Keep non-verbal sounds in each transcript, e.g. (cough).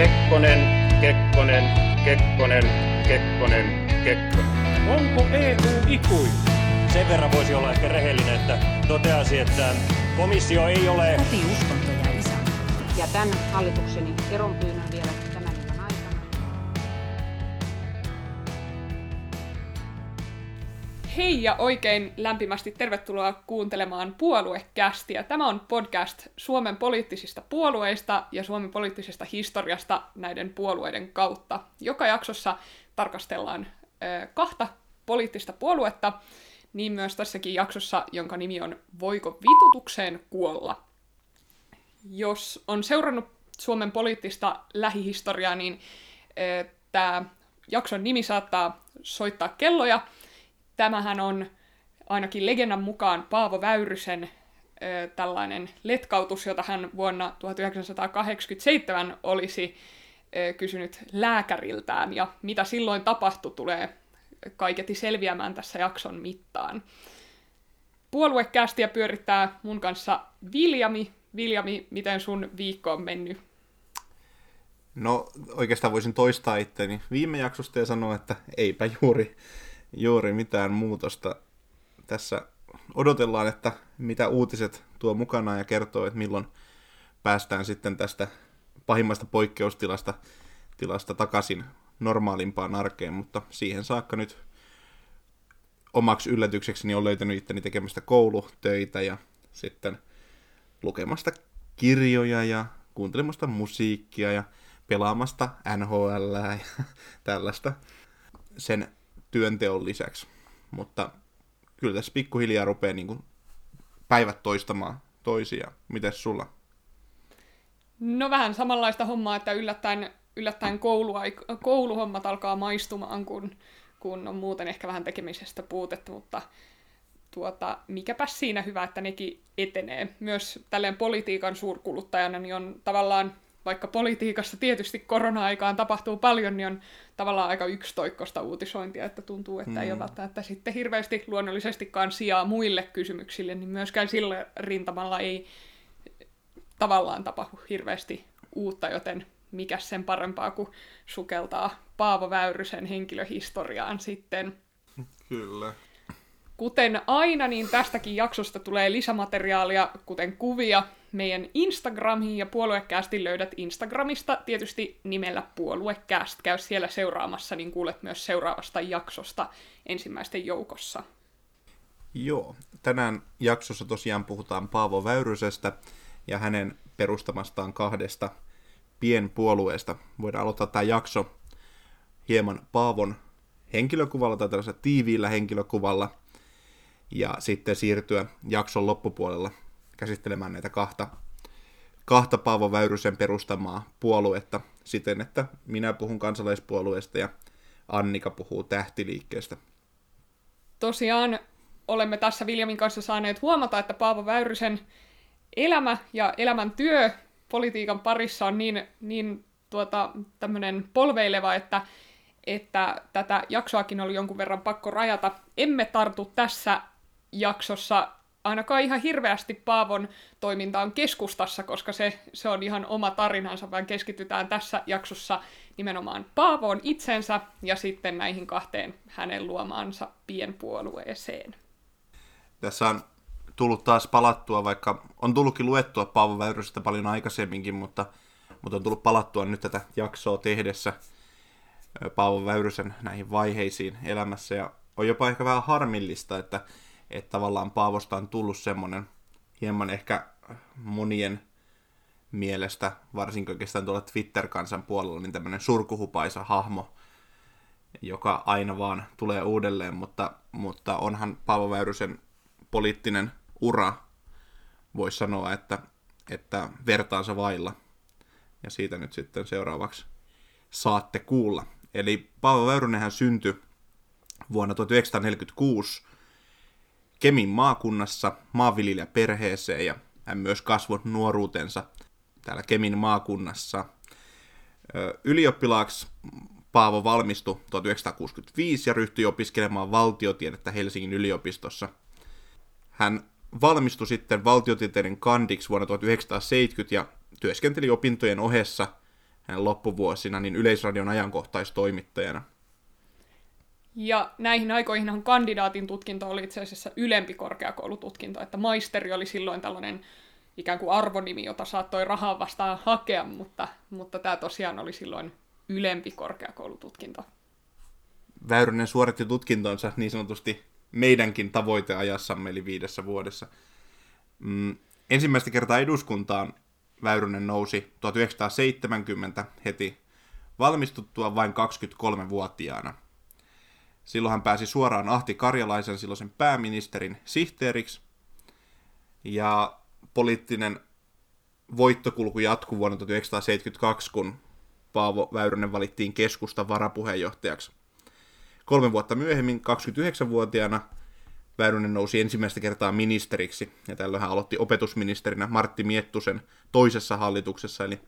Kekkonen, Kekkonen, Kekkonen, Kekkonen, Kekkonen. Onko EU ikuinen? Sen verran voisi olla ehkä rehellinen, että toteasi, että komissio ei ole... Koti, uskonto ja isä. Ja tämän hallitukseni eronpyynnön vielä Hei ja oikein lämpimästi tervetuloa kuuntelemaan Puoluekästiä. Tämä on podcast Suomen poliittisista puolueista ja Suomen poliittisesta historiasta näiden puolueiden kautta. Joka jaksossa tarkastellaan ö, kahta poliittista puoluetta, niin myös tässäkin jaksossa, jonka nimi on Voiko vitutukseen kuolla? Jos on seurannut Suomen poliittista lähihistoriaa, niin tämä jakson nimi saattaa soittaa kelloja. Tämähän on ainakin legendan mukaan Paavo Väyrysen ö, tällainen letkautus, jota hän vuonna 1987 olisi ö, kysynyt lääkäriltään, ja mitä silloin tapahtui, tulee kaiketi selviämään tässä jakson mittaan. Puoluekästiä pyörittää mun kanssa Viljami. Viljami, miten sun viikko on mennyt? No oikeastaan voisin toistaa itteni viime jaksosta ja sanoa, että eipä juuri, juuri mitään muutosta. Tässä odotellaan, että mitä uutiset tuo mukanaan ja kertoo, että milloin päästään sitten tästä pahimmasta poikkeustilasta tilasta takaisin normaalimpaan arkeen, mutta siihen saakka nyt omaksi yllätyksekseni on löytänyt itteni tekemästä koulutöitä ja sitten lukemasta kirjoja ja kuuntelemasta musiikkia ja pelaamasta NHL ja (laughs) tällaista sen työnteon lisäksi. Mutta kyllä tässä pikkuhiljaa rupeaa niin kuin päivät toistamaan toisia. Mites sulla? No vähän samanlaista hommaa, että yllättäen, yllättäen kouluaik- kouluhommat alkaa maistumaan, kun, kun on muuten ehkä vähän tekemisestä puutetta, mutta tuota, mikäpä siinä hyvä, että nekin etenee. Myös tälleen politiikan suurkuluttajana niin on tavallaan, vaikka politiikassa tietysti korona-aikaan tapahtuu paljon, niin on tavallaan aika yksitoikkoista uutisointia, että tuntuu, että mm. ei ole välttämättä sitten hirveästi luonnollisestikaan sijaa muille kysymyksille, niin myöskään sillä rintamalla ei tavallaan tapahdu hirveästi uutta, joten mikä sen parempaa kuin sukeltaa Paavo Väyrysen henkilöhistoriaan sitten. Kyllä. Kuten aina, niin tästäkin jaksosta tulee lisämateriaalia, kuten kuvia, meidän Instagramiin ja Puoluekästin löydät Instagramista tietysti nimellä Puoluekäst. Käy siellä seuraamassa, niin kuulet myös seuraavasta jaksosta ensimmäisten joukossa. Joo, tänään jaksossa tosiaan puhutaan Paavo Väyrysestä ja hänen perustamastaan kahdesta pienpuolueesta. Voidaan aloittaa tämä jakso hieman Paavon henkilökuvalla tai tällaisella tiiviillä henkilökuvalla ja sitten siirtyä jakson loppupuolella käsittelemään näitä kahta, kahta Paavo Väyrysen perustamaa puoluetta siten, että minä puhun kansalaispuolueesta ja Annika puhuu tähtiliikkeestä. Tosiaan olemme tässä Viljamin kanssa saaneet huomata, että Paavo Väyrysen elämä ja elämäntyö politiikan parissa on niin, niin tuota, tämmöinen polveileva, että, että tätä jaksoakin oli jonkun verran pakko rajata. Emme tartu tässä jaksossa ainakaan ihan hirveästi Paavon toimintaan keskustassa, koska se, se on ihan oma tarinansa, vaan keskitytään tässä jaksossa nimenomaan Paavoon itsensä ja sitten näihin kahteen hänen luomaansa pienpuolueeseen. Tässä on tullut taas palattua, vaikka on tullutkin luettua Paavo Väyrysestä paljon aikaisemminkin, mutta, mutta on tullut palattua nyt tätä jaksoa tehdessä Paavo Väyrysen näihin vaiheisiin elämässä, ja on jopa ehkä vähän harmillista, että, että tavallaan Paavosta on tullut semmoinen hieman ehkä monien mielestä, varsinkin oikeastaan tuolla Twitter-kansan puolella, niin tämmöinen surkuhupaisa hahmo, joka aina vaan tulee uudelleen, mutta, mutta onhan Paavo Väyrysen poliittinen ura, voisi sanoa, että, että vertaansa vailla. Ja siitä nyt sitten seuraavaksi saatte kuulla. Eli Paavo Väyrynenhän syntyi vuonna 1946 Kemin maakunnassa maanviljelijäperheeseen ja hän myös kasvoi nuoruutensa täällä Kemin maakunnassa. Ylioppilaaksi Paavo valmistui 1965 ja ryhtyi opiskelemaan valtiotiedettä Helsingin yliopistossa. Hän valmistui sitten valtiotieteiden kandiksi vuonna 1970 ja työskenteli opintojen ohessa hänen loppuvuosina niin Yleisradion ajankohtaistoimittajana. Ja näihin aikoihinhan kandidaatin tutkinto oli itse asiassa ylempi korkeakoulututkinto, että maisteri oli silloin tällainen ikään kuin arvonimi, jota saattoi rahaa vastaan hakea, mutta, mutta tämä tosiaan oli silloin ylempi korkeakoulututkinto. Väyrynen suoritti tutkintonsa niin sanotusti meidänkin tavoiteajassamme, eli viidessä vuodessa. Mm, ensimmäistä kertaa eduskuntaan Väyrynen nousi 1970 heti valmistuttua vain 23-vuotiaana. Silloin hän pääsi suoraan Ahti Karjalaisen silloisen pääministerin sihteeriksi. Ja poliittinen voittokulku jatkuu vuonna 1972, kun Paavo Väyrynen valittiin keskusta varapuheenjohtajaksi. Kolme vuotta myöhemmin, 29-vuotiaana, Väyrynen nousi ensimmäistä kertaa ministeriksi, ja tällöin hän aloitti opetusministerinä Martti Miettusen toisessa hallituksessa, eli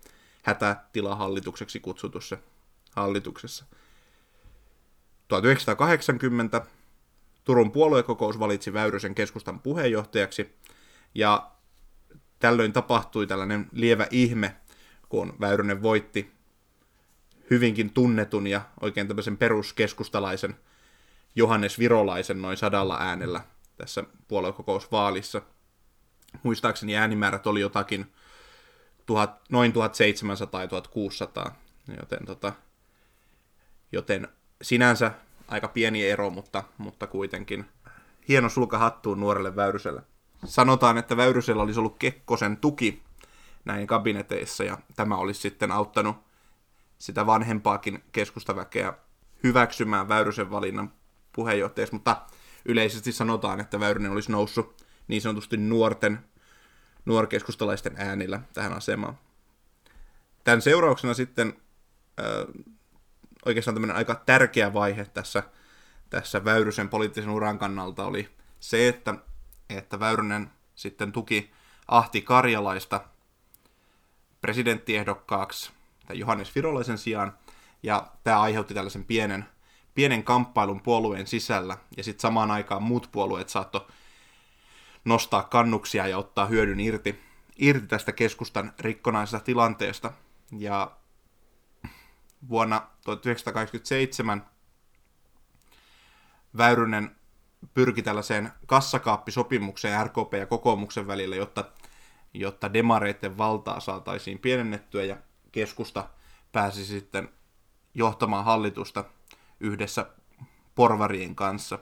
hätätilahallitukseksi kutsutussa hallituksessa. 1980 Turun puoluekokous valitsi Väyrysen keskustan puheenjohtajaksi, ja tällöin tapahtui tällainen lievä ihme, kun Väyrynen voitti hyvinkin tunnetun ja oikein tämmöisen peruskeskustalaisen Johannes Virolaisen noin sadalla äänellä tässä puoluekokousvaalissa. Muistaakseni äänimäärät oli jotakin tuhat, noin 1700 ja 1600, joten, tota, joten sinänsä aika pieni ero, mutta, mutta kuitenkin hieno sulka hattuun nuorelle Väyryselle. Sanotaan, että Väyrysellä olisi ollut Kekkosen tuki näin kabineteissa, ja tämä olisi sitten auttanut sitä vanhempaakin keskustaväkeä hyväksymään Väyrysen valinnan puheenjohtajaksi, mutta yleisesti sanotaan, että Väyrynen olisi noussut niin sanotusti nuorten, nuorkeskustalaisten äänillä tähän asemaan. Tämän seurauksena sitten oikeastaan tämmöinen aika tärkeä vaihe tässä, tässä Väyrysen poliittisen uran kannalta oli se, että, että Väyrynen sitten tuki Ahti Karjalaista presidenttiehdokkaaksi tai Johannes Virolaisen sijaan, ja tämä aiheutti tällaisen pienen, pienen kamppailun puolueen sisällä, ja sitten samaan aikaan muut puolueet saatto nostaa kannuksia ja ottaa hyödyn irti, irti tästä keskustan rikkonaisesta tilanteesta. Ja vuonna 1987 Väyrynen pyrki tällaiseen kassakaappisopimukseen RKP ja kokoomuksen välillä, jotta, jotta demareiden valtaa saataisiin pienennettyä ja keskusta pääsi sitten johtamaan hallitusta yhdessä porvarien kanssa.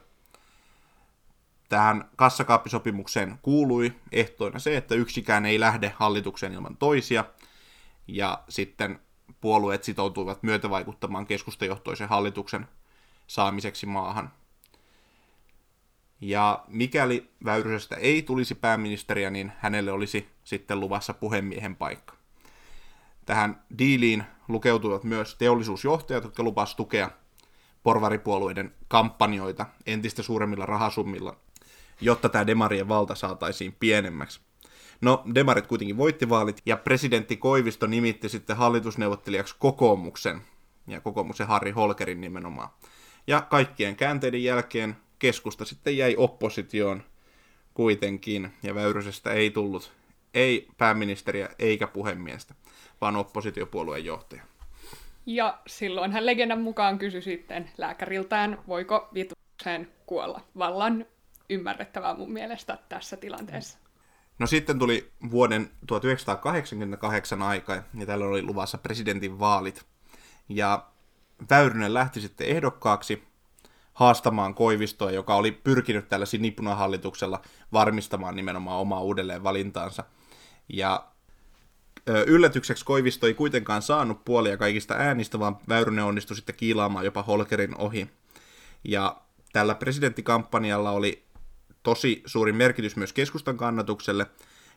Tähän kassakaappisopimukseen kuului ehtoina se, että yksikään ei lähde hallitukseen ilman toisia, ja sitten puolueet sitoutuivat myötävaikuttamaan keskustajohtoisen hallituksen saamiseksi maahan. Ja mikäli Väyrysestä ei tulisi pääministeriä, niin hänelle olisi sitten luvassa puhemiehen paikka. Tähän diiliin lukeutuvat myös teollisuusjohtajat, jotka lupasivat tukea porvaripuolueiden kampanjoita entistä suuremmilla rahasummilla, jotta tämä demarien valta saataisiin pienemmäksi. No, demarit kuitenkin voitti vaalit, ja presidentti Koivisto nimitti sitten hallitusneuvottelijaksi kokoomuksen, ja kokoomuksen Harri Holkerin nimenomaan. Ja kaikkien käänteiden jälkeen keskusta sitten jäi oppositioon kuitenkin, ja Väyrysestä ei tullut ei pääministeriä eikä puhemiestä, vaan oppositiopuolueen johtaja. Ja silloin hän legendan mukaan kysyi sitten lääkäriltään, voiko vitukseen kuolla. Vallan ymmärrettävää mun mielestä tässä tilanteessa. No sitten tuli vuoden 1988 aika, ja tällä oli luvassa presidentin vaalit. Ja Väyrynen lähti sitten ehdokkaaksi haastamaan Koivistoa, joka oli pyrkinyt tällä sinipunahallituksella varmistamaan nimenomaan omaa uudelleen valintaansa. Ja yllätykseksi Koivisto ei kuitenkaan saanut puolia kaikista äänistä, vaan Väyrynen onnistui sitten kiilaamaan jopa Holkerin ohi. Ja tällä presidenttikampanjalla oli tosi suuri merkitys myös keskustan kannatukselle,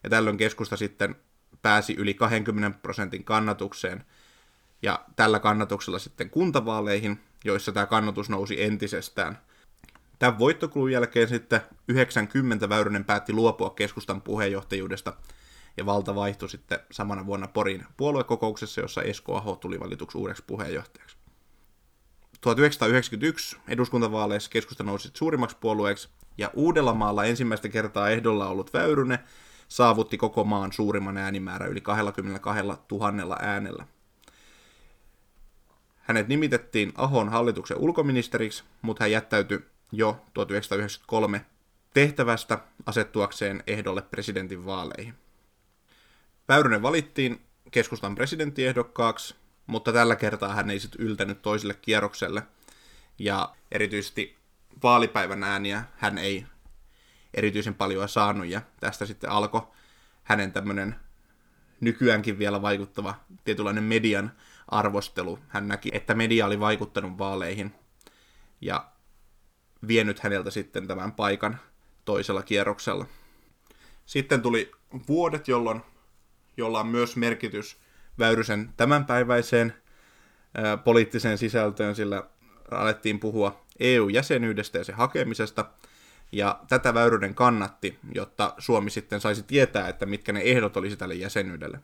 ja tällöin keskusta sitten pääsi yli 20 prosentin kannatukseen, ja tällä kannatuksella sitten kuntavaaleihin, joissa tämä kannatus nousi entisestään. Tämän voittokulun jälkeen sitten 90 Väyrynen päätti luopua keskustan puheenjohtajuudesta, ja valta vaihtui sitten samana vuonna Porin puoluekokouksessa, jossa Esko Aho tuli valituksi uudeksi puheenjohtajaksi. 1991 eduskuntavaaleissa keskusta nousi suurimmaksi puolueeksi, ja Uudellamaalla ensimmäistä kertaa ehdolla ollut Väyrynen saavutti koko maan suurimman äänimäärän yli 22 000 äänellä. hänet nimitettiin Ahon hallituksen ulkoministeriksi, mutta hän jättäytyi jo 1993 tehtävästä asettuakseen ehdolle presidentin vaaleihin. Väyrynen valittiin keskustan presidenttiehdokkaaksi, mutta tällä kertaa hän ei sitten yltänyt toiselle kierrokselle. Ja erityisesti vaalipäivän ääniä hän ei erityisen paljon saanut, ja tästä sitten alkoi hänen tämmöinen nykyäänkin vielä vaikuttava tietynlainen median arvostelu. Hän näki, että media oli vaikuttanut vaaleihin ja vienyt häneltä sitten tämän paikan toisella kierroksella. Sitten tuli vuodet, jolloin, jolla on myös merkitys Väyrysen tämänpäiväiseen ää, poliittiseen sisältöön, sillä alettiin puhua EU-jäsenyydestä ja sen hakemisesta, ja tätä Väyrynen kannatti, jotta Suomi sitten saisi tietää, että mitkä ne ehdot olisi tälle jäsenyydelle.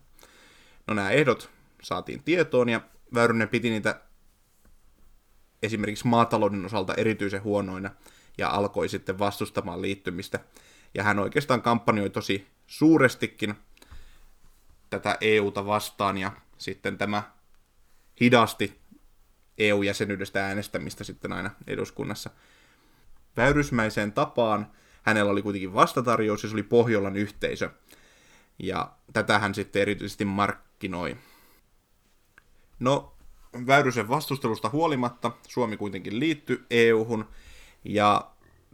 No nämä ehdot saatiin tietoon, ja Väyrynen piti niitä esimerkiksi maatalouden osalta erityisen huonoina, ja alkoi sitten vastustamaan liittymistä. Ja hän oikeastaan kampanjoi tosi suurestikin tätä EUta vastaan, ja sitten tämä hidasti EU-jäsenyydestä äänestämistä sitten aina eduskunnassa. Väyrysmäiseen tapaan hänellä oli kuitenkin vastatarjous, ja se oli Pohjolan yhteisö. Ja tätä hän sitten erityisesti markkinoi. No, Väyrysen vastustelusta huolimatta Suomi kuitenkin liittyi EU-hun, ja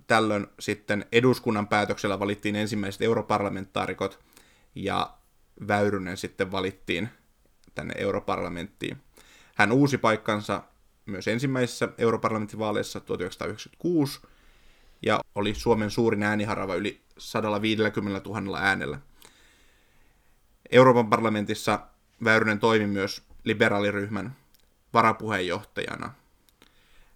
tällöin sitten eduskunnan päätöksellä valittiin ensimmäiset europarlamentaarikot, ja Väyrynen sitten valittiin tänne europarlamenttiin. Hän uusi paikkansa myös ensimmäisissä europarlamenttivaaleissa 1996, ja oli Suomen suurin ääniharava yli 150 000 äänellä. Euroopan parlamentissa Väyrynen toimi myös liberaaliryhmän varapuheenjohtajana.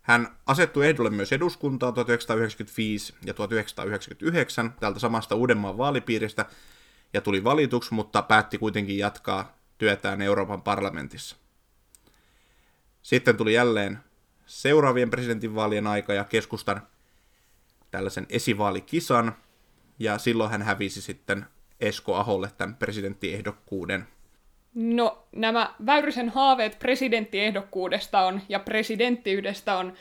Hän asettui ehdolle myös eduskuntaan 1995 ja 1999 täältä samasta Uudenmaan vaalipiiristä ja tuli valituksi, mutta päätti kuitenkin jatkaa työtään Euroopan parlamentissa. Sitten tuli jälleen seuraavien presidentinvaalien aika ja keskustan tällaisen esivaalikisan, ja silloin hän hävisi sitten Esko Aholle tämän presidenttiehdokkuuden. No, nämä Väyrysen haaveet presidenttiehdokkuudesta on, ja presidenttiydestä on,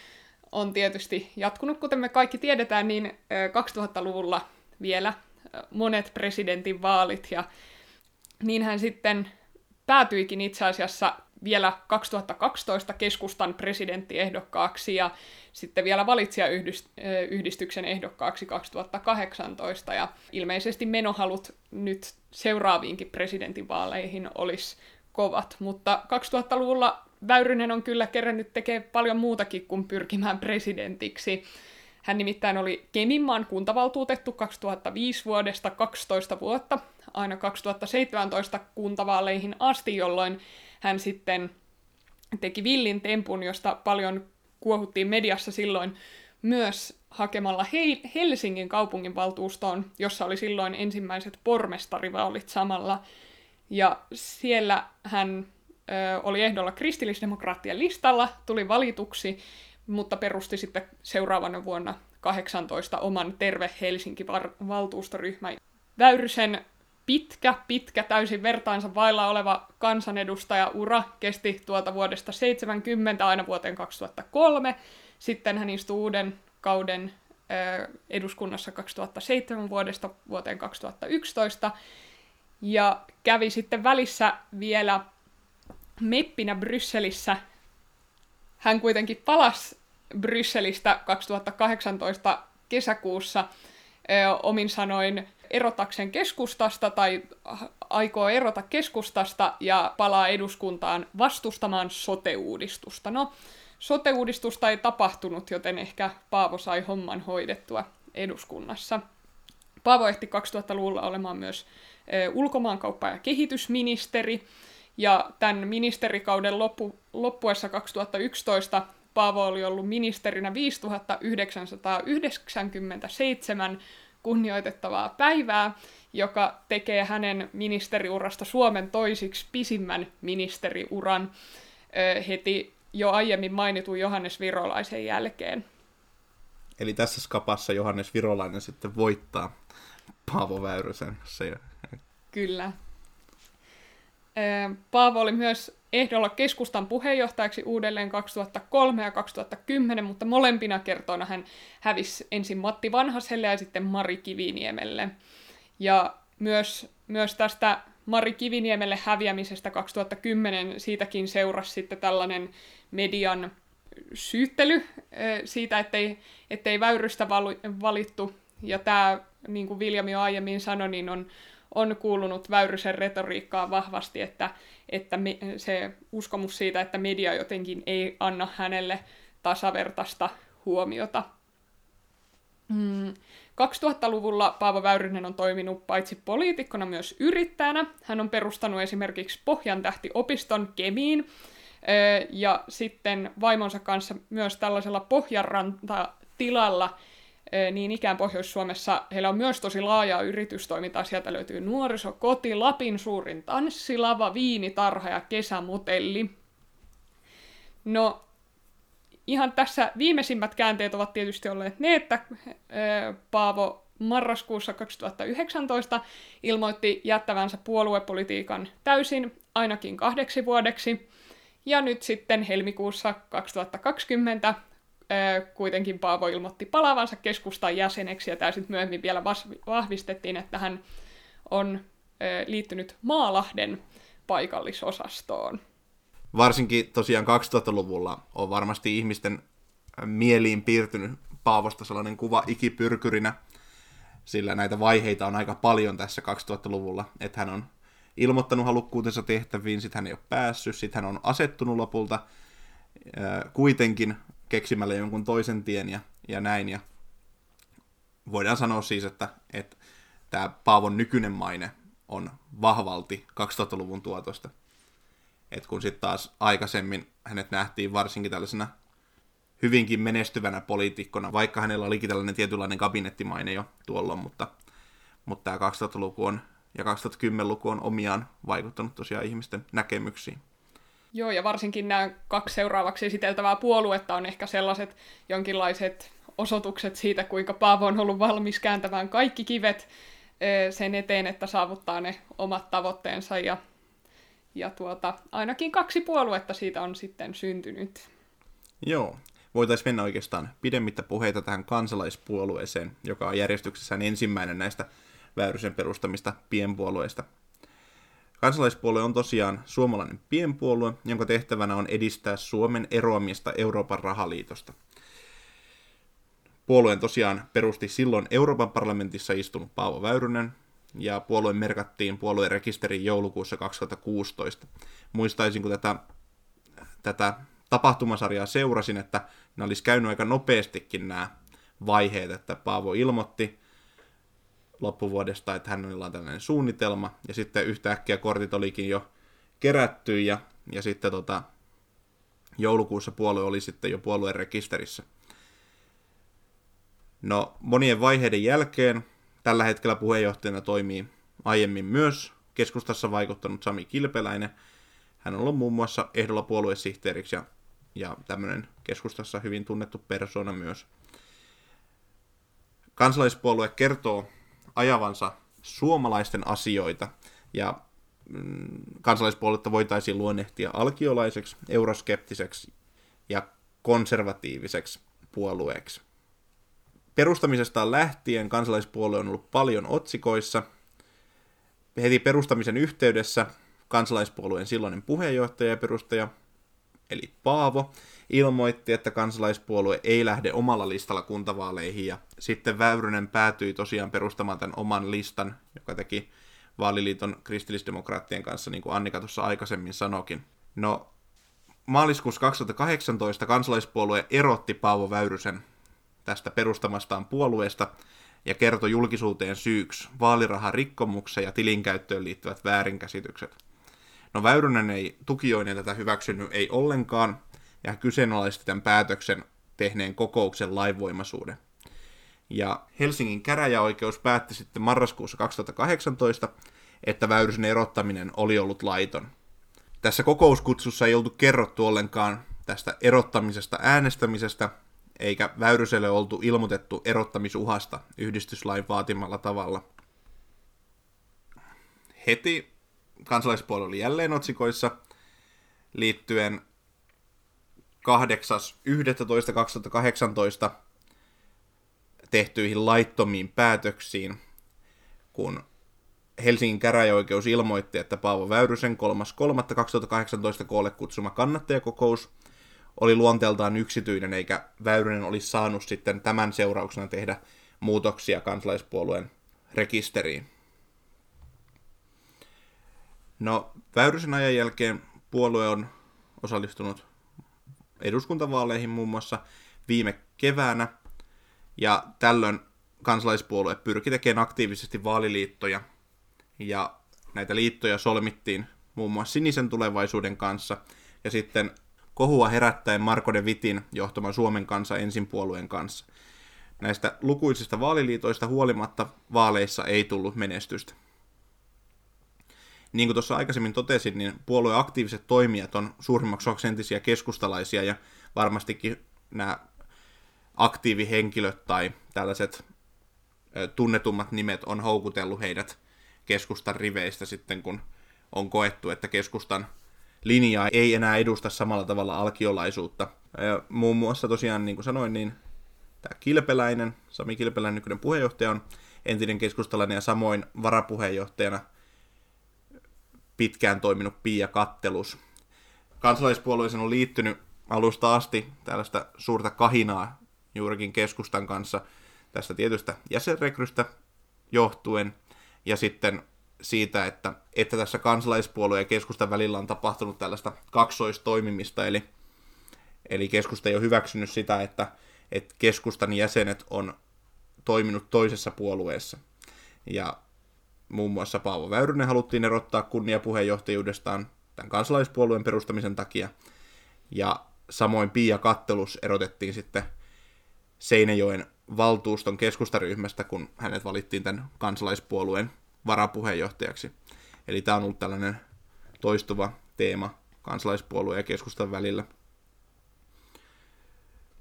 on tietysti jatkunut, kuten me kaikki tiedetään, niin 2000-luvulla vielä monet presidentin vaalit, ja niin hän sitten päätyikin itse asiassa vielä 2012 keskustan presidenttiehdokkaaksi ja sitten vielä valitsijayhdistyksen ehdokkaaksi 2018 ja ilmeisesti menohalut nyt seuraaviinkin presidentinvaaleihin olisi kovat, mutta 2000-luvulla Väyrynen on kyllä kerännyt tekemään paljon muutakin kuin pyrkimään presidentiksi. Hän nimittäin oli Keminmaan kuntavaltuutettu 2005 vuodesta 12 vuotta, aina 2017 kuntavaaleihin asti, jolloin hän sitten teki villin tempun, josta paljon kuohuttiin mediassa silloin myös hakemalla Helsingin kaupunginvaltuustoon, jossa oli silloin ensimmäiset pormestarivaalit samalla. Ja siellä hän ö, oli ehdolla kristillisdemokraattien listalla, tuli valituksi, mutta perusti sitten seuraavana vuonna 18 oman Terve Helsinki-valtuustoryhmän. Väyrysen pitkä, pitkä, täysin vertaansa vailla oleva kansanedustaja-ura kesti tuolta vuodesta 70 aina vuoteen 2003. Sitten hän istui uuden kauden eduskunnassa 2007 vuodesta vuoteen 2011. Ja kävi sitten välissä vielä meppinä Brysselissä. Hän kuitenkin palasi Brysselistä 2018 kesäkuussa omin sanoin erotakseen keskustasta tai aikoo erota keskustasta ja palaa eduskuntaan vastustamaan sote-uudistusta. No, sote-uudistusta ei tapahtunut, joten ehkä Paavo sai homman hoidettua eduskunnassa. Paavo ehti 2000-luvulla olemaan myös ulkomaankauppa- ja kehitysministeri, ja tämän ministerikauden loppu, loppuessa 2011 Paavo oli ollut ministerinä 5997 kunnioitettavaa päivää, joka tekee hänen ministeriurasta Suomen toisiksi pisimmän ministeriuran heti jo aiemmin mainitun Johannes Virolaisen jälkeen. Eli tässä skapassa Johannes Virolainen sitten voittaa Paavo Väyrysen. Se... Kyllä. Paavo oli myös ehdolla keskustan puheenjohtajaksi uudelleen 2003 ja 2010, mutta molempina kertoina hän hävisi ensin Matti Vanhaselle ja sitten Mari Kiviniemelle. Ja myös, myös tästä Mari Kiviniemelle häviämisestä 2010 siitäkin seurasi sitten tällainen median syyttely siitä, ettei, ettei väyrystä valittu. Ja tämä, niin kuin Viljami jo aiemmin sanoi, niin on, on kuulunut Väyrysen retoriikkaa vahvasti, että, että me, se uskomus siitä, että media jotenkin ei anna hänelle tasavertaista huomiota. Mm. 2000-luvulla Paavo Väyrynen on toiminut paitsi poliitikkona myös yrittäjänä. Hän on perustanut esimerkiksi Pohjan tähti-opiston Kemiin, ja sitten vaimonsa kanssa myös tällaisella Pohjanranta-tilalla, niin ikään Pohjois-Suomessa heillä on myös tosi laajaa yritystoimintaa. Sieltä löytyy nuorisokoti, Lapin suurin tanssilava, viinitarha ja kesämotelli. No, ihan tässä viimeisimmät käänteet ovat tietysti olleet ne, että Paavo marraskuussa 2019 ilmoitti jättävänsä puoluepolitiikan täysin ainakin kahdeksi vuodeksi. Ja nyt sitten helmikuussa 2020 kuitenkin Paavo ilmoitti palaavansa keskustan jäseneksi ja tämä sitten myöhemmin vielä vahvistettiin, että hän on liittynyt Maalahden paikallisosastoon. Varsinkin tosiaan 2000-luvulla on varmasti ihmisten mieliin piirtynyt Paavosta sellainen kuva ikipyrkyrinä, sillä näitä vaiheita on aika paljon tässä 2000-luvulla, että hän on ilmoittanut halukkuutensa tehtäviin, sitten hän ei ole päässyt, sitten hän on asettunut lopulta kuitenkin keksimällä jonkun toisen tien ja, ja näin. Ja voidaan sanoa siis, että, että tämä Paavon nykyinen maine on vahvalti 2000-luvun tuotosta. Et kun sitten taas aikaisemmin hänet nähtiin varsinkin tällaisena hyvinkin menestyvänä poliitikkona, vaikka hänellä olikin tällainen tietynlainen kabinettimaine jo tuolloin, mutta, mutta tämä 2000-luku on ja 2010-luku on omiaan vaikuttanut tosiaan ihmisten näkemyksiin. Joo, ja varsinkin nämä kaksi seuraavaksi esiteltävää puoluetta on ehkä sellaiset jonkinlaiset osoitukset siitä, kuinka Paavo on ollut valmis kääntämään kaikki kivet sen eteen, että saavuttaa ne omat tavoitteensa, ja, ja tuota, ainakin kaksi puoluetta siitä on sitten syntynyt. Joo, voitaisiin mennä oikeastaan pidemmittä puheita tähän kansalaispuolueeseen, joka on järjestyksessään ensimmäinen näistä Väyrysen perustamista pienpuolueista. Kansalaispuolue on tosiaan suomalainen pienpuolue, jonka tehtävänä on edistää Suomen eroamista Euroopan rahaliitosta. Puolueen tosiaan perusti silloin Euroopan parlamentissa istunut Paavo Väyrynen, ja puolue merkattiin puolueen rekisteriin joulukuussa 2016. Muistaisin, kun tätä, tätä tapahtumasarjaa seurasin, että ne olisi käynyt aika nopeastikin nämä vaiheet, että Paavo ilmoitti, loppuvuodesta, että hänellä on tällainen suunnitelma, ja sitten yhtäkkiä kortit olikin jo kerätty, ja, ja sitten tota, joulukuussa puolue oli sitten jo puolueen rekisterissä. No, monien vaiheiden jälkeen tällä hetkellä puheenjohtajana toimii aiemmin myös keskustassa vaikuttanut Sami Kilpeläinen. Hän on ollut muun muassa ehdolla puoluesihteeriksi ja, ja tämmöinen keskustassa hyvin tunnettu persona myös. Kansalaispuolue kertoo ajavansa suomalaisten asioita ja mm, kansalaispuoletta voitaisiin luonnehtia alkiolaiseksi, euroskeptiseksi ja konservatiiviseksi puolueeksi. Perustamisestaan lähtien kansalaispuolue on ollut paljon otsikoissa. Heti perustamisen yhteydessä kansalaispuolueen silloinen puheenjohtaja ja perustaja, eli Paavo, ilmoitti, että kansalaispuolue ei lähde omalla listalla kuntavaaleihin ja sitten Väyrynen päätyi tosiaan perustamaan tämän oman listan, joka teki vaaliliiton kristillisdemokraattien kanssa, niin kuin Annika tuossa aikaisemmin sanokin. No, maaliskuussa 2018 kansalaispuolue erotti Paavo Väyrysen tästä perustamastaan puolueesta ja kertoi julkisuuteen syyksi vaalirahan rikkomuksen ja tilinkäyttöön liittyvät väärinkäsitykset. No Väyrynen ei tukijoinen tätä hyväksynyt ei ollenkaan, ja kyseenalaisti tämän päätöksen tehneen kokouksen lainvoimaisuuden. Ja Helsingin käräjäoikeus päätti sitten marraskuussa 2018, että Väyrysen erottaminen oli ollut laiton. Tässä kokouskutsussa ei oltu kerrottu ollenkaan tästä erottamisesta äänestämisestä, eikä Väyryselle oltu ilmoitettu erottamisuhasta yhdistyslain vaatimalla tavalla. Heti kansalaispuolue oli jälleen otsikoissa – liittyen 8.11.2018 tehtyihin laittomiin päätöksiin, kun Helsingin käräjäoikeus ilmoitti, että Paavo Väyrysen 3.3.2018 koolle kutsuma kannattajakokous oli luonteeltaan yksityinen, eikä Väyrynen olisi saanut sitten tämän seurauksena tehdä muutoksia kansalaispuolueen rekisteriin. No, Väyrysen ajan jälkeen puolue on osallistunut eduskuntavaaleihin muun muassa viime keväänä, ja tällöin kansalaispuolue pyrki tekemään aktiivisesti vaaliliittoja, ja näitä liittoja solmittiin muun muassa Sinisen tulevaisuuden kanssa, ja sitten kohua herättäen Marko de Vitin johtaman Suomen kanssa ensin puolueen kanssa. Näistä lukuisista vaaliliitoista huolimatta vaaleissa ei tullut menestystä. Niin kuin tuossa aikaisemmin totesin, niin puolueen aktiiviset toimijat on suurimmaksi osaksi entisiä keskustalaisia ja varmastikin nämä aktiivihenkilöt tai tällaiset tunnetummat nimet on houkutellut heidät keskustan riveistä sitten, kun on koettu, että keskustan linjaa ei enää edusta samalla tavalla alkiolaisuutta. Ja muun muassa tosiaan, niin kuin sanoin, niin tämä Kilpeläinen, Sami Kilpeläinen nykyinen puheenjohtaja on entinen keskustalainen ja samoin varapuheenjohtajana pitkään toiminut Pia Kattelus. Kansalaispuolueeseen on liittynyt alusta asti tällaista suurta kahinaa juurikin keskustan kanssa tästä tietystä jäsenrekrystä johtuen ja sitten siitä, että, että tässä kansalaispuolueen ja keskustan välillä on tapahtunut tällaista kaksoistoimimista, eli, eli keskusta ei ole hyväksynyt sitä, että, että keskustan jäsenet on toiminut toisessa puolueessa. Ja muun muassa Paavo Väyrynen haluttiin erottaa kunniapuheenjohtajuudestaan tämän kansalaispuolueen perustamisen takia, ja samoin Pia Kattelus erotettiin sitten Seinäjoen valtuuston keskustaryhmästä, kun hänet valittiin tämän kansalaispuolueen varapuheenjohtajaksi. Eli tämä on ollut tällainen toistuva teema kansalaispuolueen ja keskustan välillä.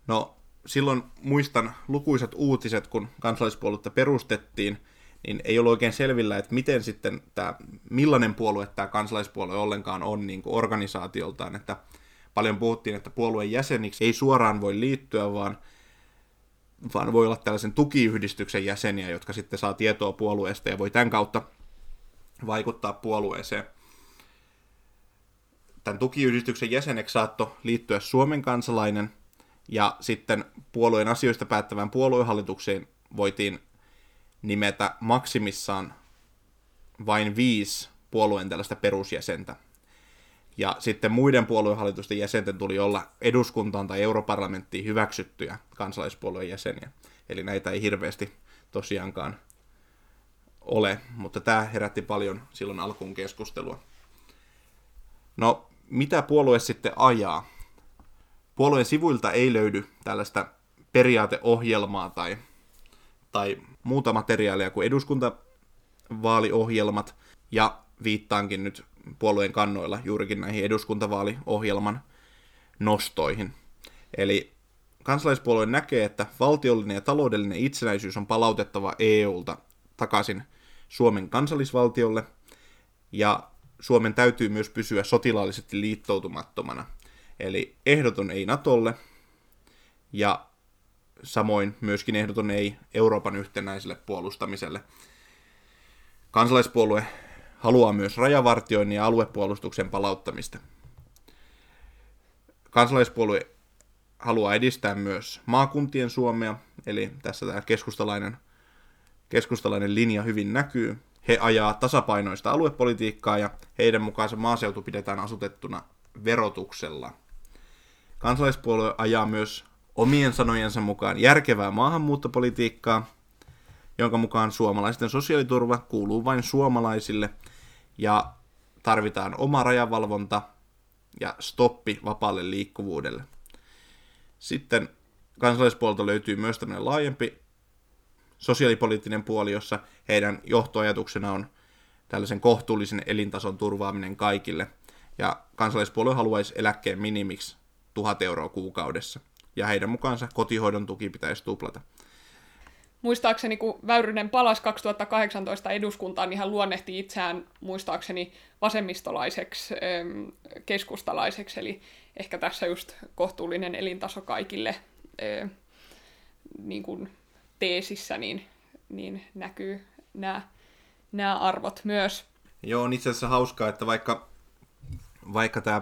No, silloin muistan lukuisat uutiset, kun kansalaispuoluetta perustettiin, niin ei ollut oikein selvillä, että miten sitten tämä, millainen puolue tämä kansalaispuolue ollenkaan on niin kuin organisaatioltaan, että paljon puhuttiin, että puolueen jäseniksi ei suoraan voi liittyä, vaan vaan voi olla tällaisen tukiyhdistyksen jäseniä, jotka sitten saa tietoa puolueesta ja voi tämän kautta vaikuttaa puolueeseen. Tämän tukiyhdistyksen jäseneksi saattoi liittyä Suomen kansalainen, ja sitten puolueen asioista päättävään puoluehallitukseen voitiin nimetä maksimissaan vain viisi puolueen tällaista perusjäsentä. Ja sitten muiden puoluehallitusten jäsenten tuli olla eduskuntaan tai europarlamenttiin hyväksyttyjä kansalaispuolueen jäseniä. Eli näitä ei hirveästi tosiaankaan ole, mutta tämä herätti paljon silloin alkuun keskustelua. No, mitä puolue sitten ajaa? Puolueen sivuilta ei löydy tällaista periaateohjelmaa tai, tai muuta materiaalia kuin eduskuntavaaliohjelmat, ja viittaankin nyt puolueen kannoilla juurikin näihin eduskuntavaaliohjelman nostoihin. Eli kansalaispuolue näkee, että valtiollinen ja taloudellinen itsenäisyys on palautettava EUlta takaisin Suomen kansallisvaltiolle, ja Suomen täytyy myös pysyä sotilaallisesti liittoutumattomana. Eli ehdoton ei Natolle, ja samoin myöskin ehdoton ei Euroopan yhtenäiselle puolustamiselle. Kansalaispuolue haluaa myös rajavartioinnin ja aluepuolustuksen palauttamista. Kansalaispuolue haluaa edistää myös maakuntien Suomea, eli tässä tämä keskustalainen, keskustalainen linja hyvin näkyy. He ajaa tasapainoista aluepolitiikkaa ja heidän mukaansa maaseutu pidetään asutettuna verotuksella. Kansalaispuolue ajaa myös omien sanojensa mukaan järkevää maahanmuuttopolitiikkaa, jonka mukaan suomalaisten sosiaaliturva kuuluu vain suomalaisille ja tarvitaan oma rajavalvonta ja stoppi vapaalle liikkuvuudelle. Sitten kansalaispuolta löytyy myös tämmöinen laajempi sosiaalipoliittinen puoli, jossa heidän johtoajatuksena on tällaisen kohtuullisen elintason turvaaminen kaikille. Ja kansalaispuolue haluaisi eläkkeen minimiksi 1000 euroa kuukaudessa. Ja heidän mukaansa kotihoidon tuki pitäisi tuplata. muistaakseni kun Väyrynen palasi 2018 eduskuntaan, niin hän luonnehti itseään muistaakseni vasemmistolaiseksi, keskustalaiseksi, eli ehkä tässä just kohtuullinen elintaso kaikille äh, niin kuin teesissä, niin, niin näkyy nämä, nämä arvot myös. Joo, on itse asiassa hauskaa, että vaikka, vaikka tämä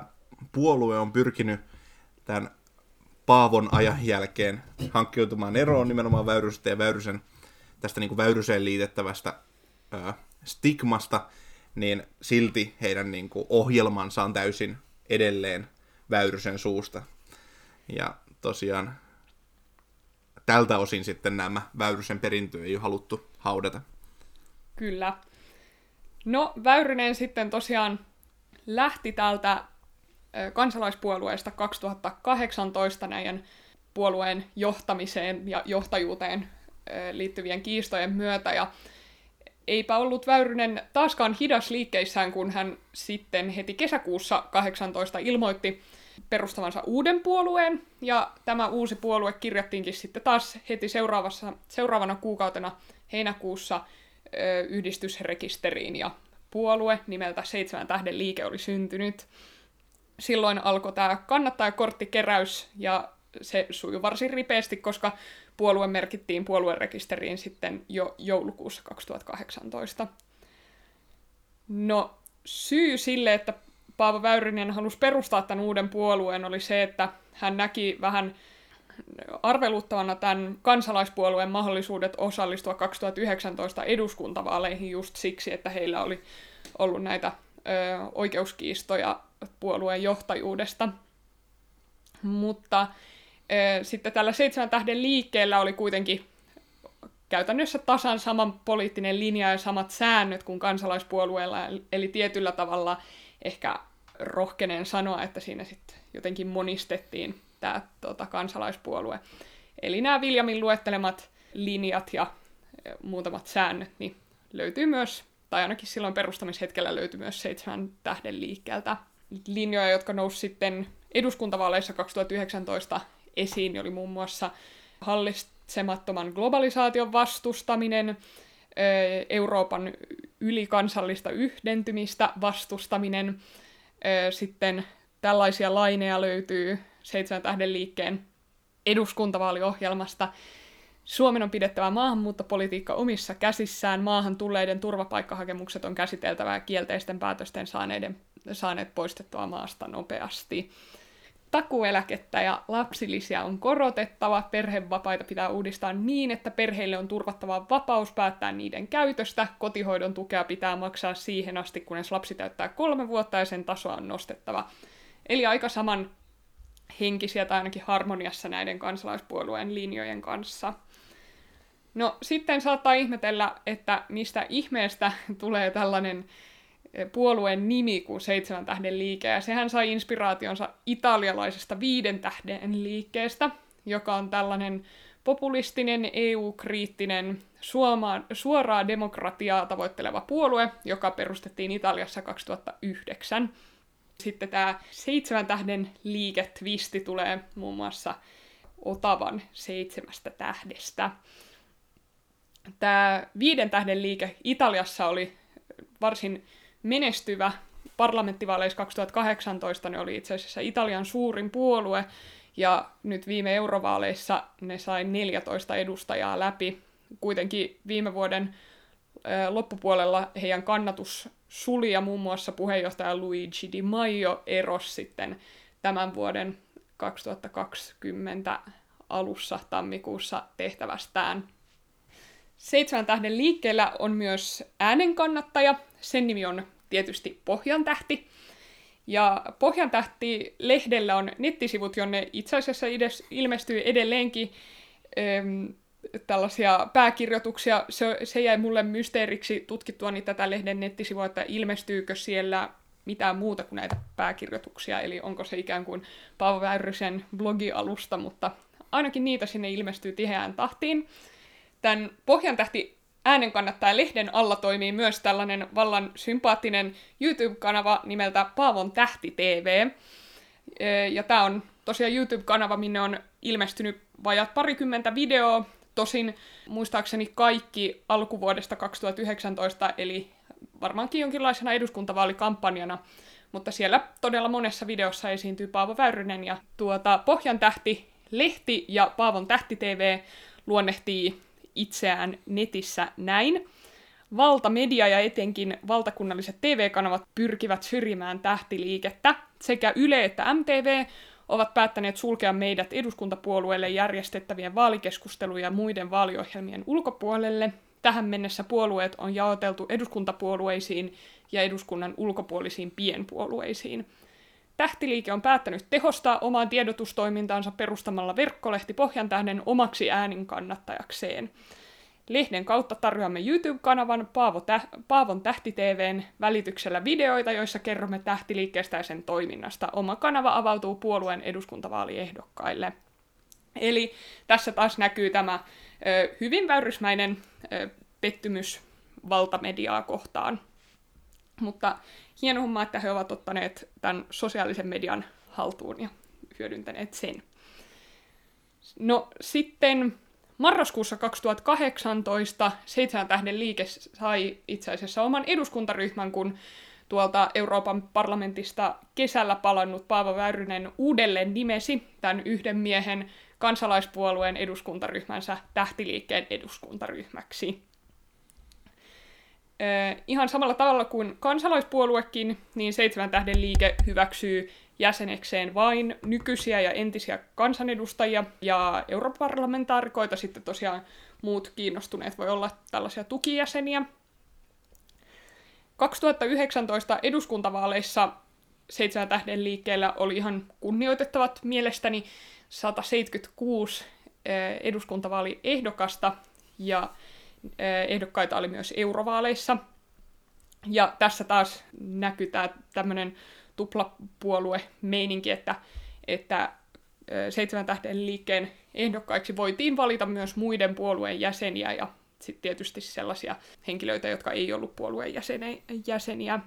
puolue on pyrkinyt tämän Paavon ajan jälkeen hankkiutumaan eroon nimenomaan Väyrysestä ja Väyrysen, tästä niin kuin Väyryseen liitettävästä ö, stigmasta, niin silti heidän niin kuin, ohjelmansa on täysin edelleen Väyrysen suusta. Ja tosiaan tältä osin sitten nämä Väyrysen perintöä ei ole haluttu haudata. Kyllä. No, Väyrynen sitten tosiaan lähti täältä kansalaispuolueesta 2018 näiden puolueen johtamiseen ja johtajuuteen liittyvien kiistojen myötä. Ja eipä ollut Väyrynen taaskaan hidas liikkeissään, kun hän sitten heti kesäkuussa 18 ilmoitti perustavansa uuden puolueen, ja tämä uusi puolue kirjattiinkin sitten taas heti seuraavassa, seuraavana kuukautena heinäkuussa yhdistysrekisteriin, ja puolue nimeltä Seitsemän tähden liike oli syntynyt. Silloin alkoi tämä kannattajakorttikeräys, ja se sujui varsin ripeästi, koska puolue merkittiin puoluerekisteriin sitten jo joulukuussa 2018. No, syy sille, että Paavo Väyrynen halusi perustaa tämän uuden puolueen, oli se, että hän näki vähän arveluttavana tämän kansalaispuolueen mahdollisuudet osallistua 2019 eduskuntavaaleihin just siksi, että heillä oli ollut näitä ö, oikeuskiistoja puolueen johtajuudesta. Mutta sitten tällä seitsemän tähden liikkeellä oli kuitenkin käytännössä tasan saman poliittinen linja ja samat säännöt kuin kansalaispuolueella, eli tietyllä tavalla ehkä rohkeneen sanoa, että siinä sitten jotenkin monistettiin tämä tota, kansalaispuolue. Eli nämä Viljamin luettelemat linjat ja muutamat säännöt niin löytyy myös, tai ainakin silloin perustamishetkellä löytyy myös seitsemän tähden liikkeeltä linjoja, jotka nousi sitten eduskuntavaaleissa 2019 esiin, niin oli muun muassa hallitsemattoman globalisaation vastustaminen, Euroopan ylikansallista yhdentymistä vastustaminen. Sitten tällaisia laineja löytyy Seitsemän tähden liikkeen eduskuntavaaliohjelmasta. Suomen on pidettävä maahanmuuttopolitiikka omissa käsissään. Maahan tulleiden turvapaikkahakemukset on käsiteltävä ja kielteisten päätösten saaneiden, saaneet poistettua maasta nopeasti takueläkettä ja lapsilisiä on korotettava, perhevapaita pitää uudistaa niin, että perheille on turvattava vapaus päättää niiden käytöstä, kotihoidon tukea pitää maksaa siihen asti, kunnes lapsi täyttää kolme vuotta ja sen tasoa on nostettava. Eli aika saman henkisiä tai ainakin harmoniassa näiden kansalaispuolueen linjojen kanssa. No sitten saattaa ihmetellä, että mistä ihmeestä (laughs) tulee tällainen puolueen nimi kuin Seitsemän tähden liike, ja sehän sai inspiraationsa italialaisesta Viiden tähden liikkeestä, joka on tällainen populistinen, EU-kriittinen, suomaan, suoraa demokratiaa tavoitteleva puolue, joka perustettiin Italiassa 2009. Sitten tämä Seitsemän tähden liike twisti tulee muun muassa Otavan seitsemästä tähdestä. Tämä Viiden tähden liike Italiassa oli varsin menestyvä parlamenttivaaleissa 2018 ne oli itse asiassa Italian suurin puolue, ja nyt viime eurovaaleissa ne sai 14 edustajaa läpi. Kuitenkin viime vuoden loppupuolella heidän kannatus suli ja muun muassa puheenjohtaja Luigi Di Maio erosi sitten tämän vuoden 2020 alussa tammikuussa tehtävästään. Seitsemän tähden liikkeellä on myös äänenkannattaja. Sen nimi on tietysti Pohjantähti. Ja Pohjantähti-lehdellä on nettisivut, jonne itse asiassa edes ilmestyy edelleenkin äm, tällaisia pääkirjoituksia. Se, se jäi mulle mysteeriksi tutkittua niin tätä lehden nettisivua, että ilmestyykö siellä mitään muuta kuin näitä pääkirjoituksia, eli onko se ikään kuin Paavo Väyrysen blogialusta, mutta ainakin niitä sinne ilmestyy tiheään tahtiin. Tämän Pohjantähti äänen kannattaa lehden alla toimii myös tällainen vallan sympaattinen YouTube-kanava nimeltä Paavon tähti TV. Ja tämä on tosiaan YouTube-kanava, minne on ilmestynyt vajat parikymmentä videoa Tosin muistaakseni kaikki alkuvuodesta 2019, eli varmaankin jonkinlaisena eduskuntavaalikampanjana, mutta siellä todella monessa videossa esiintyy Paavo Väyrynen ja tuota Pohjan tähti lehti ja Paavon tähti TV luonnehtii itseään netissä näin. Valtamedia ja etenkin valtakunnalliset TV-kanavat pyrkivät syrjimään tähtiliikettä. Sekä Yle että MTV ovat päättäneet sulkea meidät eduskuntapuolueelle järjestettävien vaalikeskustelujen ja muiden vaaliohjelmien ulkopuolelle. Tähän mennessä puolueet on jaoteltu eduskuntapuolueisiin ja eduskunnan ulkopuolisiin pienpuolueisiin. Tähtiliike on päättänyt tehostaa omaa tiedotustoimintaansa perustamalla verkkolehti Pohjantähden omaksi äänin kannattajakseen. Lehden kautta tarjoamme YouTube-kanavan Paavo Tä- Paavon Tähti TVn välityksellä videoita, joissa kerromme tähtiliikkeestä ja sen toiminnasta. Oma kanava avautuu puolueen eduskuntavaaliehdokkaille. Eli tässä taas näkyy tämä ö, hyvin väyrysmäinen ö, pettymys valtamediaa kohtaan. Mutta hieno homma, että he ovat ottaneet tämän sosiaalisen median haltuun ja hyödyntäneet sen. No sitten marraskuussa 2018 Seitsemän tähden liike sai itse asiassa oman eduskuntaryhmän, kun tuolta Euroopan parlamentista kesällä palannut Paavo Väyrynen uudelleen nimesi tämän yhden miehen kansalaispuolueen eduskuntaryhmänsä tähtiliikkeen eduskuntaryhmäksi. Ihan samalla tavalla kuin kansalaispuoluekin, niin Seitsemän tähden liike hyväksyy jäsenekseen vain nykyisiä ja entisiä kansanedustajia ja europarlamentaarikoita, sitten tosiaan muut kiinnostuneet voi olla tällaisia tukijäseniä. 2019 eduskuntavaaleissa Seitsemän tähden liikkeellä oli ihan kunnioitettavat mielestäni 176 eduskuntavaaliehdokasta ja ehdokkaita oli myös eurovaaleissa. Ja tässä taas näkyy tämä tämmöinen tuplapuolue-meininki, että, että Seitsemän tähden liikkeen ehdokkaiksi voitiin valita myös muiden puolueen jäseniä ja sitten tietysti sellaisia henkilöitä, jotka ei ollut puolueen jäseniä.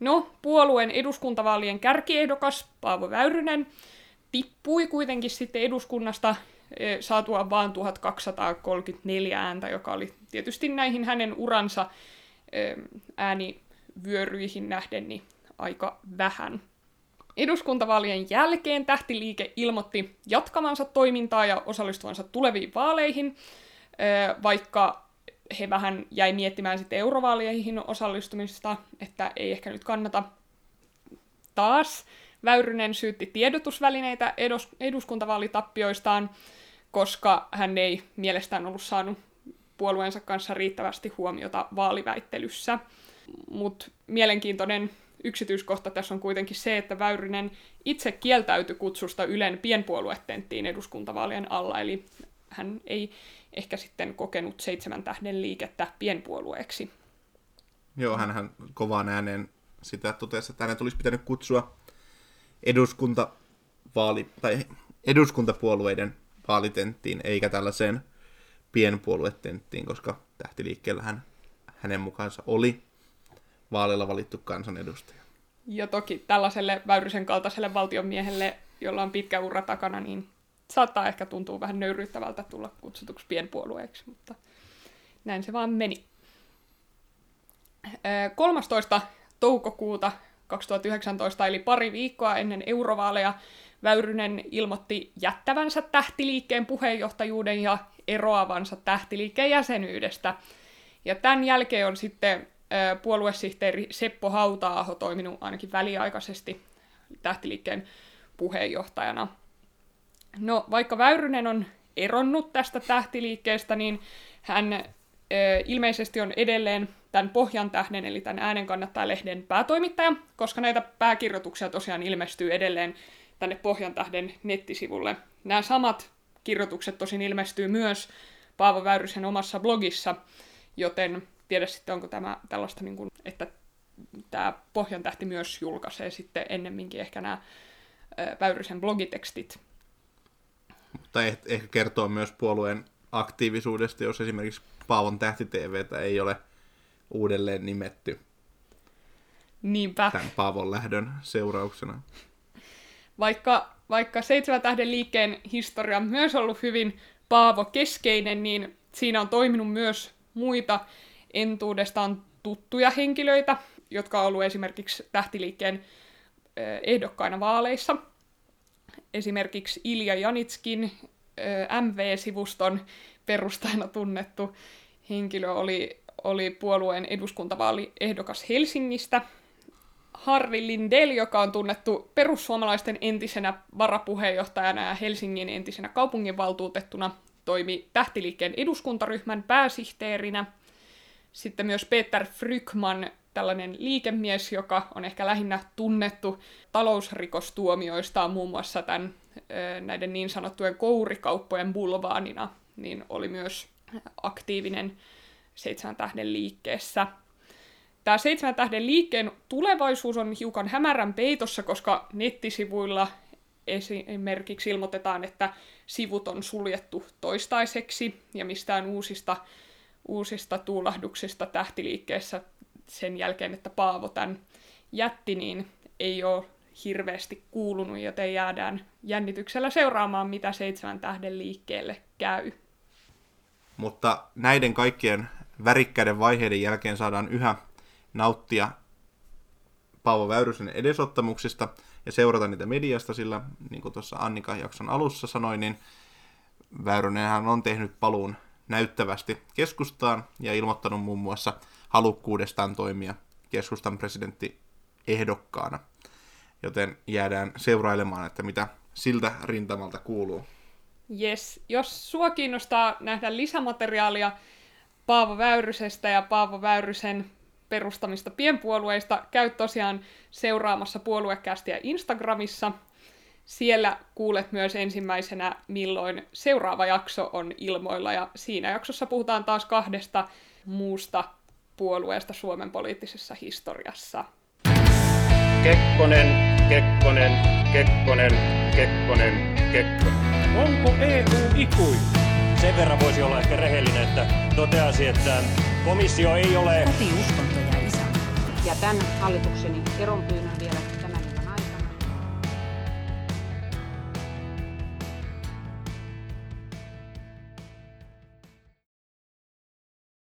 No, puolueen eduskuntavaalien kärkiehdokas Paavo Väyrynen tippui kuitenkin sitten eduskunnasta saatua vain 1234 ääntä, joka oli tietysti näihin hänen uransa äänivyöryihin nähden niin aika vähän. Eduskuntavaalien jälkeen Tähtiliike ilmoitti jatkamansa toimintaa ja osallistuvansa tuleviin vaaleihin, vaikka he vähän jäi miettimään sitten eurovaaleihin osallistumista, että ei ehkä nyt kannata taas. Väyrynen syytti tiedotusvälineitä edus- eduskuntavaalitappioistaan, koska hän ei mielestään ollut saanut puolueensa kanssa riittävästi huomiota vaaliväittelyssä. Mutta mielenkiintoinen yksityiskohta tässä on kuitenkin se, että Väyrynen itse kieltäytyi kutsusta Ylen pienpuoluetenttiin eduskuntavaalien alla, eli hän ei ehkä sitten kokenut seitsemän tähden liikettä pienpuolueeksi. Joo, hän kovaan ääneen sitä totesi, että hänen tulisi pitänyt kutsua eduskuntavaali, tai eduskuntapuolueiden vaalitenttiin, eikä tällaiseen pienpuoluetenttiin, koska tähtiliikkeellähän hänen mukaansa oli vaaleilla valittu kansanedustaja. Ja toki tällaiselle Väyrysen kaltaiselle valtionmiehelle, jolla on pitkä ura takana, niin saattaa ehkä tuntua vähän nöyryttävältä tulla kutsutuksi pienpuolueeksi, mutta näin se vaan meni. 13. toukokuuta 2019, eli pari viikkoa ennen eurovaaleja, Väyrynen ilmoitti jättävänsä tähtiliikkeen puheenjohtajuuden ja eroavansa tähtiliikkeen jäsenyydestä. Ja tämän jälkeen on sitten puoluesihteeri Seppo Hauta-aho toiminut ainakin väliaikaisesti tähtiliikkeen puheenjohtajana. No, vaikka Väyrynen on eronnut tästä tähtiliikkeestä, niin hän ilmeisesti on edelleen tämän Pohjan tähden, eli tämän äänen lehden päätoimittaja, koska näitä pääkirjoituksia tosiaan ilmestyy edelleen tänne Pohjan tähden nettisivulle. Nämä samat kirjoitukset tosin ilmestyy myös Paavo Väyrysen omassa blogissa, joten tiedä sitten, onko tämä tällaista, niin kuin, että tämä Pohjan tähti myös julkaisee sitten ennemminkin ehkä nämä Väyrysen blogitekstit. Mutta ehkä kertoo myös puolueen aktiivisuudesta, jos esimerkiksi Paavon tähti TVtä ei ole uudelleen nimetty Niinpä. tämän Paavon lähdön seurauksena. Vaikka, vaikka Seitsemän tähden liikkeen historia on myös ollut hyvin Paavo keskeinen, niin siinä on toiminut myös muita entuudestaan tuttuja henkilöitä, jotka on ollut esimerkiksi tähtiliikkeen ehdokkaina vaaleissa. Esimerkiksi Ilja Janitskin, MV-sivuston perustajana tunnettu henkilö oli, oli puolueen eduskuntavaaliehdokas Helsingistä. Harri Lindell, joka on tunnettu perussuomalaisten entisenä varapuheenjohtajana ja Helsingin entisenä kaupunginvaltuutettuna, toimi tähtiliikkeen eduskuntaryhmän pääsihteerinä. Sitten myös Peter Frykman, tällainen liikemies, joka on ehkä lähinnä tunnettu talousrikostuomioistaan muun muassa tämän, näiden niin sanottujen kourikauppojen bulvaanina, niin oli myös aktiivinen seitsemän tähden liikkeessä. Tämä seitsemän tähden liikkeen tulevaisuus on hiukan hämärän peitossa, koska nettisivuilla esimerkiksi ilmoitetaan, että sivut on suljettu toistaiseksi ja mistään uusista, uusista tuulahduksista tähtiliikkeessä sen jälkeen, että Paavo tämän jätti, niin ei ole hirveästi kuulunut, joten jäädään jännityksellä seuraamaan, mitä seitsemän tähden liikkeelle käy. Mutta näiden kaikkien värikkäiden vaiheiden jälkeen saadaan yhä nauttia Paavo Väyrysen edesottamuksista ja seurata niitä mediasta, sillä niin kuin tuossa Annika jakson alussa sanoi, niin Väyrynenhän on tehnyt paluun näyttävästi keskustaan ja ilmoittanut muun muassa halukkuudestaan toimia keskustan presidentti ehdokkaana. Joten jäädään seurailemaan, että mitä siltä rintamalta kuuluu. Yes. Jos sua kiinnostaa nähdä lisämateriaalia Paavo Väyrysestä ja Paavo Väyrysen perustamista pienpuolueista, käy tosiaan seuraamassa puoluekästiä Instagramissa. Siellä kuulet myös ensimmäisenä, milloin seuraava jakso on ilmoilla, ja siinä jaksossa puhutaan taas kahdesta muusta puolueesta Suomen poliittisessa historiassa. Kekkonen, Kekkonen, Kekkonen, Kekkonen, Kekkonen. Onko EU ikuinen? Sen verran voisi olla ehkä rehellinen, että toteasi, että komissio ei ole Ja tämän hallitukseni eronpyynnön vielä